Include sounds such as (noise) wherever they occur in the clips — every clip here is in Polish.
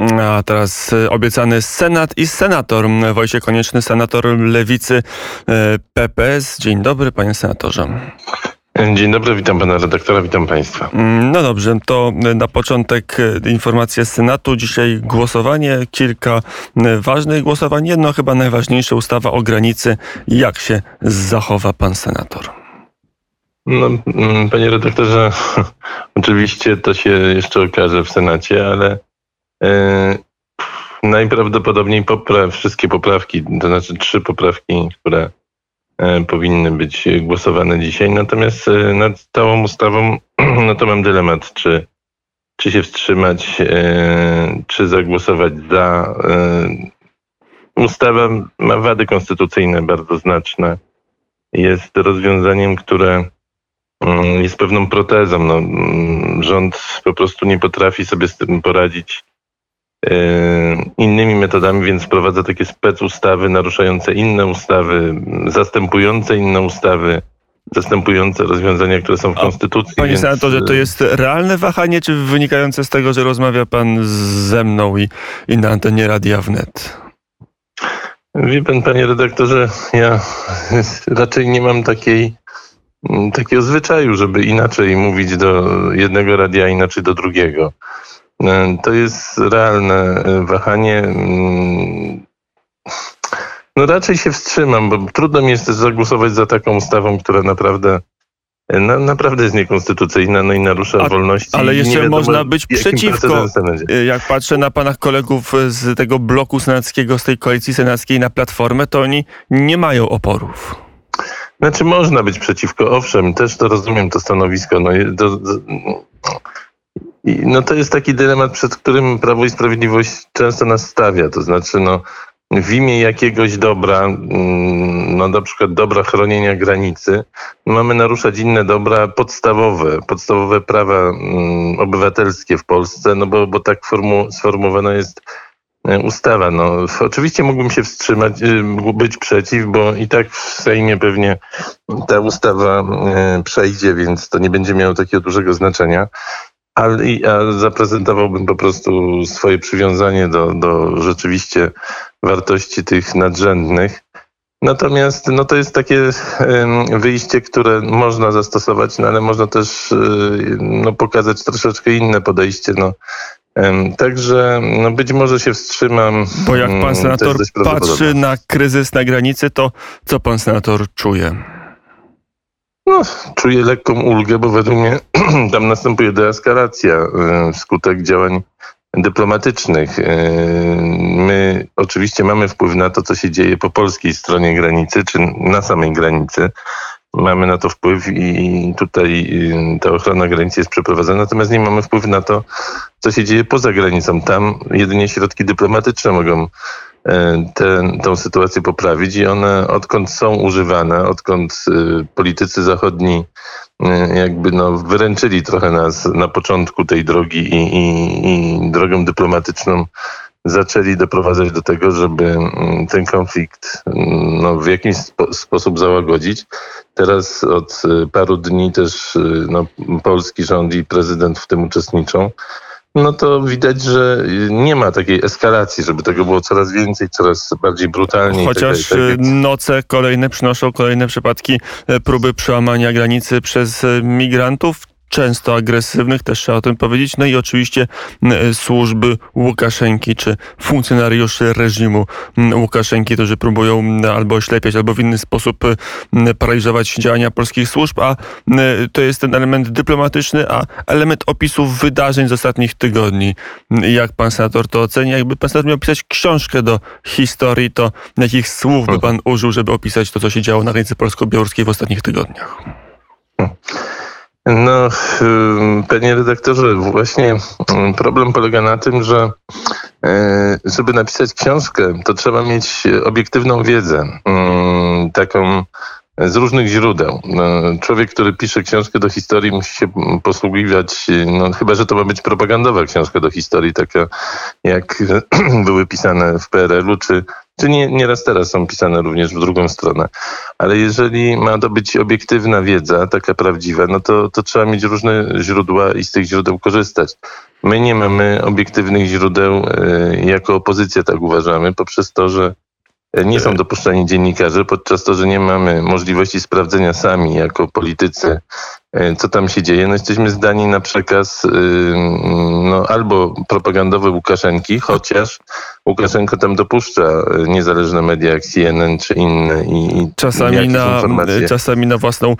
A teraz e, obiecany Senat i senator. Wojciech Konieczny, senator lewicy e, PPS. Dzień dobry, panie senatorze. Dzień dobry, witam pana redaktora, witam państwa. Mm, no dobrze, to na początek e, informacja z Senatu. Dzisiaj głosowanie, kilka ważnych głosowań. Jedno chyba najważniejsze, ustawa o granicy. Jak się zachowa pan senator? No, mm, panie redaktorze, (laughs) oczywiście to się jeszcze okaże w Senacie, ale najprawdopodobniej popra wszystkie poprawki, to znaczy trzy poprawki, które e, powinny być głosowane dzisiaj. Natomiast e, nad całą ustawą, (clears throat) no to mam dylemat, czy, czy się wstrzymać, czy zagłosować za. Ustawa ma wady konstytucyjne bardzo znaczne. Jest rozwiązaniem, które mm, jest pewną protezą. No, mm, rząd po prostu nie potrafi sobie z tym poradzić E, innymi metodami, więc wprowadza takie specustawy naruszające inne ustawy, zastępujące inne ustawy, zastępujące rozwiązania, które są w Konstytucji. Panie więc... senatorze, to jest realne wahanie, czy wynikające z tego, że rozmawia pan ze mną i, i na antenie Radia Wnet? Wie pan, panie redaktorze, ja raczej nie mam takiej, takiego zwyczaju, żeby inaczej mówić do jednego radia, inaczej do drugiego. E, to jest realne e, wahanie. Mm, no raczej się wstrzymam, bo trudno mi jest zagłosować za taką ustawą, która naprawdę e, na, naprawdę jest niekonstytucyjna, no i narusza A, wolności. Ale jeszcze można być przeciwko. Jak patrzę na panach kolegów z tego bloku senackiego, z tej koalicji senackiej na Platformę, to oni nie mają oporów. Znaczy można być przeciwko, owszem, też to rozumiem to stanowisko. No, to, no to jest taki dylemat, przed którym Prawo i Sprawiedliwość często nas stawia. To znaczy, no, w imię jakiegoś dobra, mm, no na przykład dobra chronienia granicy, mamy naruszać inne dobra podstawowe, podstawowe prawa mm, obywatelskie w Polsce, no bo, bo tak formu, sformułowana jest e, ustawa. No, oczywiście mógłbym się wstrzymać, y, być przeciw, bo i tak w Sejmie pewnie ta ustawa e, przejdzie, więc to nie będzie miało takiego dużego znaczenia ale ja zaprezentowałbym po prostu swoje przywiązanie do, do rzeczywiście wartości tych nadrzędnych. Natomiast no to jest takie wyjście, które można zastosować, no ale można też y, no, pokazać troszeczkę inne podejście. No. Także no być może się wstrzymam. Bo jak pan mm, senator patrzy na kryzys na granicy, to co pan senator czuje? No, czuję lekką ulgę, bo według mnie (clears throat) tam następuje deeskalacja y, wskutek działań dyplomatycznych. Y, my oczywiście mamy wpływ na to, co się dzieje po polskiej stronie granicy, czy na samej granicy. Mamy na to wpływ i tutaj y, ta ochrona granicy jest przeprowadzana, natomiast nie mamy wpływu na to, co się dzieje poza granicą. Tam jedynie środki dyplomatyczne mogą E, tę sytuację poprawić i one odkąd są używane, odkąd y, politycy zachodni y, jakby no wyręczyli trochę nas na początku tej drogi i, i, i drogą dyplomatyczną zaczęli doprowadzać do tego, żeby mm, ten konflikt mm, no, w jakiś spo sposób załagodzić. Teraz od paru dni też no, polski rząd i prezydent w tym uczestniczą no to widać, że nie ma takiej eskalacji, żeby tego było coraz więcej, coraz bardziej brutalnie. Chociaż tak, tak, noce kolejne przynoszą kolejne przypadki e, próby przełamania granicy przez e, migrantów często agresywnych, też trzeba o tym powiedzieć. No i oczywiście służby Łukaszenki, czy funkcjonariusze reżimu Łukaszenki, którzy próbują albo oślepiać, albo w inny sposób paraliżować działania polskich służb, a to jest ten element dyplomatyczny, a element opisów wydarzeń z ostatnich tygodni. Jak pan senator to ocenia? Jakby pan senator miał pisać książkę do historii, to jakich słów by pan użył, żeby opisać to, co się działo na granicy polsko-białoruskiej w ostatnich tygodniach? No, panie redaktorze, właśnie problem polega na tym, że e, żeby napisać książkę, to trzeba mieć obiektywną wiedzę, taką z różnych źródeł. No, człowiek, który pisze książkę do historii, musi się posługiwać, no, chyba że to ma być propagandowa książka do historii, taka jak (clears throat) były pisane w PRL-u, czy, czy nie, nieraz teraz są pisane również w drugą stronę. Ale jeżeli ma to być obiektywna wiedza, taka prawdziwa, no to, to trzeba mieć różne źródła i z tych źródeł korzystać. My nie mamy obiektywnych źródeł, jako opozycja tak uważamy, poprzez to, że nie są dopuszczani dziennikarze, podczas to, że nie mamy możliwości sprawdzenia sami jako politycy, e, co tam się dzieje. No jesteśmy zdani na przekaz y, no, albo propagandowy Łukaszenki, chociaż Łukaszenko tam dopuszcza e, niezależne media jak CNN czy inne. I, i czasami, na, czasami na własną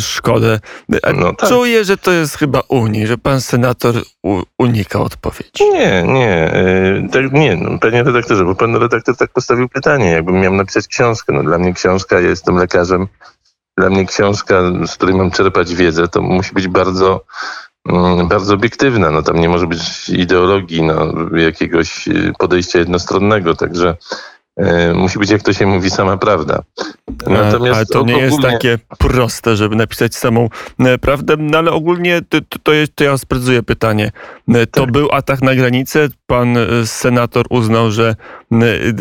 szkodę. No, tak. Czuję, że to jest chyba Unii, że pan senator unika odpowiedzi. Nie, nie. E, tak, nie, no, panie redaktorze, bo pan redaktor tak postawił pytanie, jakbym miał napisać książkę. No, dla mnie książka, ja jestem lekarzem, dla mnie książka, z której mam czerpać wiedzę, to musi być bardzo Mm, bardzo obiektywna. No tam nie może być ideologii, no, jakiegoś y, podejścia jednostronnego, także musi być, jak to się mówi, sama prawda. Natomiast ale to nie ogólnie... jest takie proste, żeby napisać samą e, prawdę, no ale ogólnie to, to, jest, to ja sprecyzuję pytanie. E, to tak. był atak na granicę. Pan senator uznał, że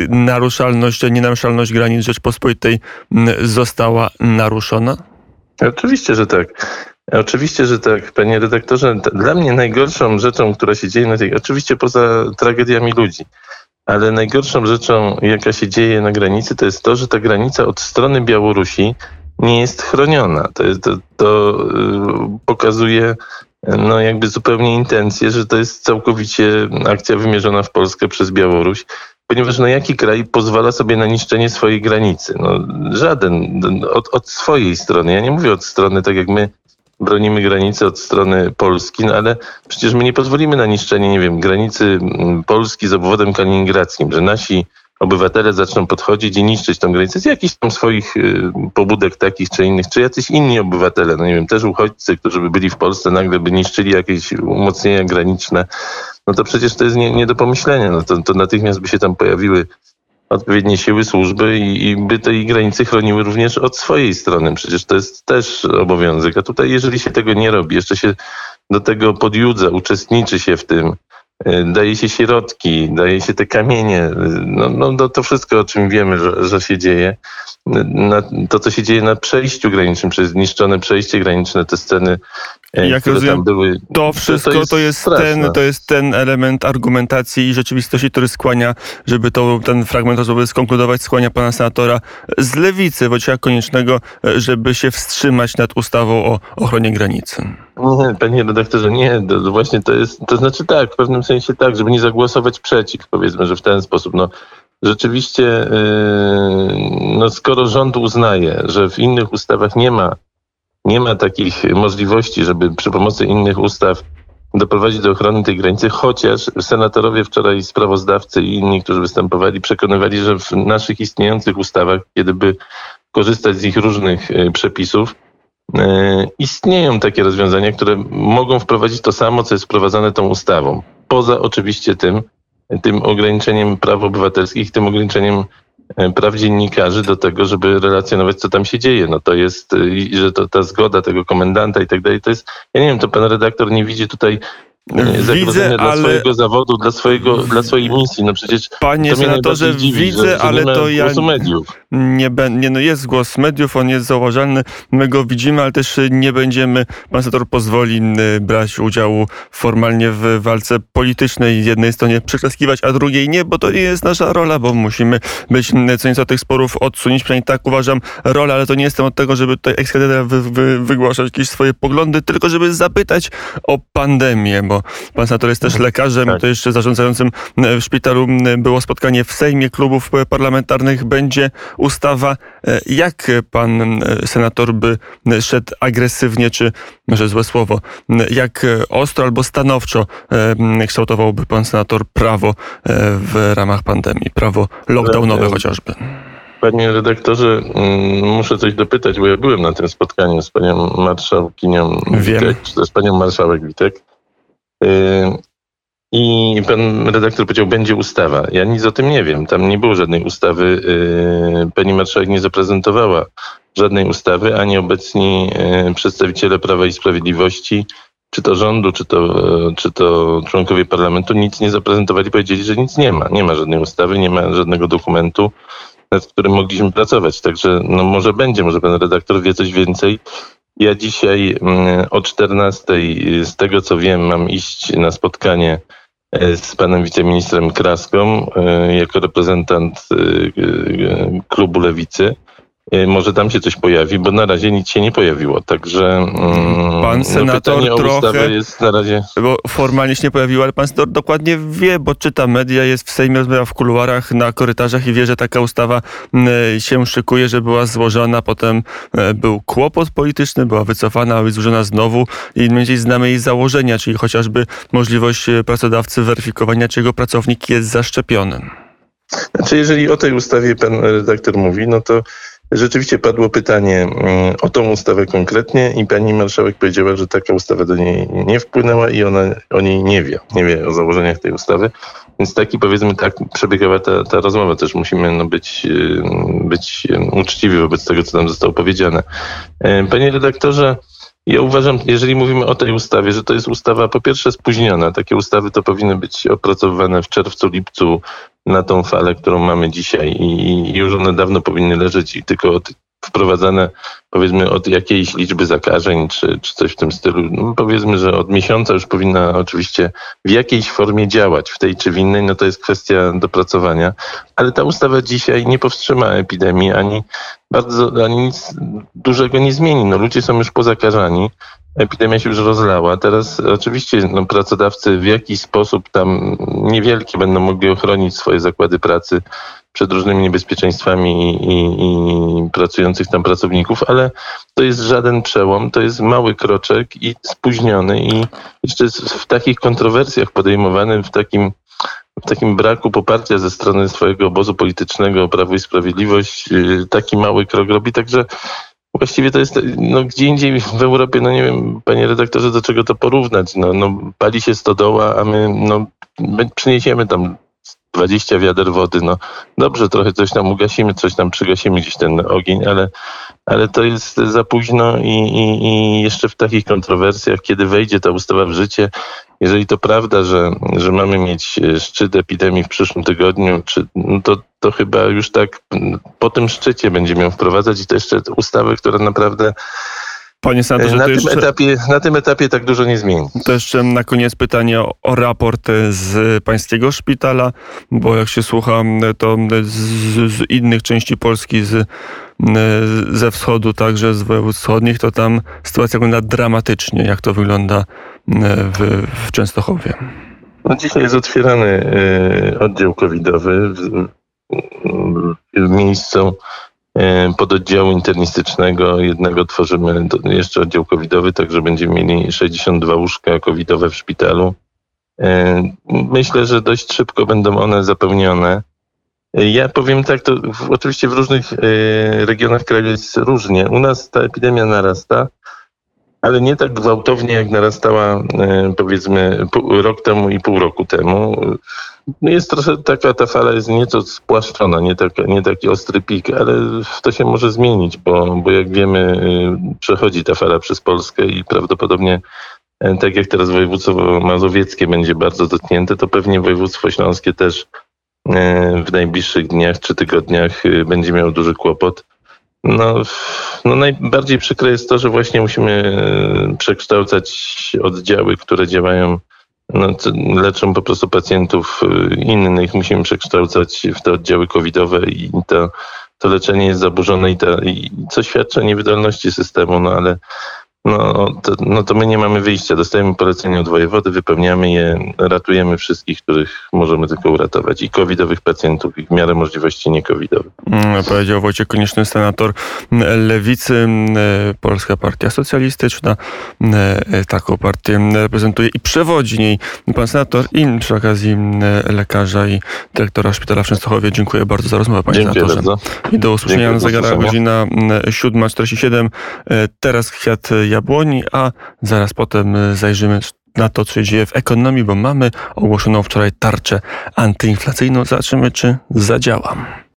naruszalność, nienaruszalność granic Rzeczpospolitej została naruszona? Oczywiście, że tak. Oczywiście, że tak, panie redaktorze. Dla mnie najgorszą rzeczą, która się dzieje na tej, oczywiście poza tragediami ludzi, ale najgorszą rzeczą, jaka się dzieje na granicy, to jest to, że ta granica od strony Białorusi nie jest chroniona. To, to, to yy, pokazuje no jakby zupełnie intencję, że to jest całkowicie akcja wymierzona w Polskę przez Białoruś, ponieważ no jaki kraj pozwala sobie na niszczenie swojej granicy? No żaden, od, od swojej strony. Ja nie mówię od strony, tak jak my bronimy granicy od strony Polski, no ale przecież my nie pozwolimy na niszczenie, nie wiem, granicy mm, Polski z obwodem kaliningradzkim, że nasi obywatele zaczną podchodzić i niszczyć tę granicę z jakichś tam swoich y, pobudek takich czy innych, czy jacyś inni obywatele, no nie wiem, też uchodźcy, którzy by byli w Polsce, nagle by niszczyli jakieś umocnienia graniczne, no to przecież to jest nie, nie do pomyślenia, no to, to natychmiast by się tam pojawiły odpowiednie siły służby i, i by tej granicy chroniły również od swojej strony. Przecież to jest też obowiązek. A tutaj, jeżeli się tego nie robi, jeszcze się do tego podjudza, uczestniczy się w tym, y, daje się środki, daje się te kamienie, y, no, no, no to wszystko, o czym wiemy, że, że się dzieje, na, to, co się dzieje na przejściu granicznym, przez zniszczone przejście graniczne, te sceny Jak rozumiem, były, to wszystko to jest, to jest ten, to jest ten element argumentacji i rzeczywistości, który skłania, żeby to, ten fragment rozmowy skonkludować, skłania pana senatora z lewicy Wojciecha Koniecznego, e, żeby się wstrzymać nad ustawą o ochronie granicy. Nie, panie redaktorze, nie, to, właśnie to jest, to znaczy tak, w pewnym sensie tak, żeby nie zagłosować przeciw, powiedzmy, że w ten sposób, no rzeczywiście, yy, no skoro rząd uznaje, że w innych ustawach nie ma nie ma takich możliwości, żeby przy pomocy innych ustaw doprowadzić do ochrony tej granicy, chociaż senatorowie wczoraj, sprawozdawcy i inni, którzy występowali, przekonywali, że w naszych istniejących ustawach, kiedy by korzystać z ich różnych e, przepisów, e, istnieją takie rozwiązania, które mogą wprowadzić to samo, co jest wprowadzane tą ustawą. Poza oczywiście tym, tym ograniczeniem praw obywatelskich, tym ograniczeniem praw dziennikarzy do tego, żeby relacjonować, co tam się dzieje. No to jest, e, że to ta zgoda tego komendanta i tak dalej, to jest, ja nie wiem, to pan redaktor nie widzi tutaj Widzę, dla ale... swojego zawodu, dla, swojego, dla swojej misji. No przecież Panie senatorze, dziwi, widzę, że, ale to ja mediów. Nie, nie, no jest głos mediów, on jest zauważalny, my go widzimy, ale też nie będziemy, pan senator pozwoli brać udziału formalnie w walce politycznej, z jednej stronie przeklaskiwać, a drugiej nie, bo to nie jest nasza rola, bo musimy być co nieco tych sporów odsunięć, przynajmniej tak uważam rolę, ale to nie jestem od tego, żeby tutaj ekskadera wy, wy, wygłaszać jakieś swoje poglądy, tylko żeby zapytać o pandemię, bo pan senator jest też mhm. lekarzem, tak. to jeszcze zarządzającym e, w szpitalu było spotkanie w Sejmie klubów parlamentarnych, będzie ustawa. E, jak pan senator by szedł agresywnie, czy może złe słowo, jak ostro albo stanowczo e, kształtowałby pan senator prawo w ramach pandemii, prawo lockdownowe chociażby? Panie redaktorze, mm, muszę coś dopytać, bo ja byłem na tym spotkaniu z panią marszałkinią Witek, czy też panią marszałek Witek. Y, I pan redaktor powiedział, będzie ustawa. Ja nic o tym nie wiem. Tam nie było żadnej ustawy. Y, pani marszałek nie zaprezentowała żadnej ustawy, ani obecni y, przedstawiciele Prawa i Sprawiedliwości, czy to rządu, czy to, czy to członkowie parlamentu, nic nie zaprezentowali. Powiedzieli, że nic nie ma. Nie ma żadnej ustawy, nie ma żadnego dokumentu. nad którym mogliśmy pracować. Także no może będzie, może pan redaktor wie coś więcej. Ja dzisiaj mm, o 14 z tego co wiem mam iść na spotkanie e, z panem wiceministrem Kraską e, jako reprezentant e, klubu Lewicy. Y, może tam się coś pojawi, bo na razie nic się nie pojawiło. Także mm, pan senator no trochę jest na razie. Bo formalnie się nie pojawiło, ale pan senator dokładnie wie, bo czyta media, jest w Sejmie, rozmawia w kuluarach, na korytarzach i wie, że taka ustawa mm, się szykuje, że była złożona, potem e, był kłopot polityczny, była wycofana, była złożona znowu i mniej znamy jej założenia, czyli chociażby możliwość e, pracodawcy weryfikowania, czy jego pracownik jest zaszczepiony. Znaczy, jeżeli o tej ustawie pan redaktor mówi, no to Rzeczywiście padło pytanie mm, o tą ustawę konkretnie i pani marszałek powiedziała, że taka ustawa do niej nie wpłynęła i ona o niej nie wie, nie wie o założeniach tej ustawy. Więc taki powiedzmy tak przebiegała ta, ta rozmowa. Też musimy no, być, y, być uczciwi wobec tego, co nam zostało powiedziane. E, panie redaktorze, ja uważam, jeżeli mówimy o tej ustawie, że to jest ustawa po pierwsze spóźniona. Takie ustawy to powinny być opracowywane w czerwcu, lipcu na tą falę, którą mamy dzisiaj i, już one dawno powinny leżeć i tylko wprowadzane powiedzmy od jakiejś liczby zakażeń czy, czy coś w tym stylu. No, powiedzmy, że od miesiąca już powinna oczywiście w jakiejś formie działać, w tej czy w innej, no to jest kwestia dopracowania, ale ta ustawa dzisiaj nie powstrzyma epidemii ani bardzo, ani nic dużego nie zmieni. No, ludzie są już pozakażani, epidemia się już rozlała. Teraz oczywiście no, pracodawcy w jakiś sposób tam niewielkie będą mogli ochronić swoje zakłady pracy przed różnymi niebezpieczeństwami i, i, i, pracujących tam pracowników, ale to jest żaden przełom, to jest mały kroczek i spóźniony i jeszcze w takich kontrowersjach podejmowany, w takim, w takim braku poparcia ze strony swojego obozu politycznego Prawo i Sprawiedliwość y, taki mały krok robi, także Właściwie to jest, no gdzie indziej w Europie, no nie wiem, panie redaktorze, do czego to porównać. No, no pali się stodoła, a my, no, my przyniesiemy tam 20 wiader wody, no dobrze, trochę coś tam ugasimy, coś tam przygasimy gdzieś ten ogień, ale, ale to jest za późno i, i, i jeszcze w takich kontrowersjach, kiedy wejdzie ta ustawa w życie, jeżeli to prawda, że, że mamy mieć szczyt epidemii w przyszłym tygodniu, czy, no to, to chyba już tak po tym szczycie będziemy ją wprowadzać i to jeszcze ustawy, które naprawdę Panie senatorze, na, tym jeszcze, etapie, na tym etapie tak dużo nie zmieni. To jeszcze na koniec pytanie o, o raport z pańskiego szpitala, bo jak się słucha, to z, z innych części Polski, z, ze wschodu, także z województw wschodnich, to tam sytuacja wygląda dramatycznie. Jak to wygląda w, w Częstochowie? No dzisiaj jest otwierany y, oddział covidowy w, w miejscu E, pododdziału internistycznego jednego tworzymy jeszcze oddział covidowy, także będziemy mieli 62 łóżka covidowe w szpitalu. E, myślę, że dość szybko będą one zapełnione. Ja powiem tak, to w, oczywiście w różnych regionach kraju jest różnie. U nas ta epidemia narasta, ale nie tak gwałtownie, jak narastała powiedzmy rok temu i pół roku temu. No jest trochę taka, ta fala jest nieco spłaszczona, nie, taka, nie taki ostry pik, ale to się może zmienić, bo, bo jak wiemy, y, przechodzi ta fala przez Polskę i prawdopodobnie tak jak teraz województwo mazowieckie będzie bardzo dotknięte, to pewnie województwo śląskie też w najbliższych dniach czy tygodniach y, będzie miało duży kłopot. No, no najbardziej przykre jest to, że właśnie musimy e, przekształcać oddziały, które działają no, leczą po prostu pacjentów y, innych, musimy przekształcać w te oddziały covidowe i to, to leczenie jest zaburzone i, ta, i co świadczy o niewydolności systemu, no ale no to, no to my nie mamy wyjścia. Dostajemy polecenie od wojewody, wypełniamy je, ratujemy wszystkich, których możemy tylko uratować. I covidowych pacjentów, i w miarę możliwości nie-covidowych. Mm, powiedział Wojciech Konieczny, senator Lewicy. Mm, Polska Partia Socjalistyczna mm, taką partię reprezentuje i przewodzi niej pan senator i przy okazji lekarza i dyrektora szpitala w Częstochowie. Dziękuję bardzo za rozmowę, panie Dziękuję senatorze. Bardzo. I do usłyszenia na zegarach godzina 7.47. Teraz kwiat jabłoni, a zaraz potem y, zajrzymy na to, co się dzieje w ekonomii, bo mamy ogłoszoną wczoraj tarczę antyinflacyjną. Zobaczymy, czy zadziała.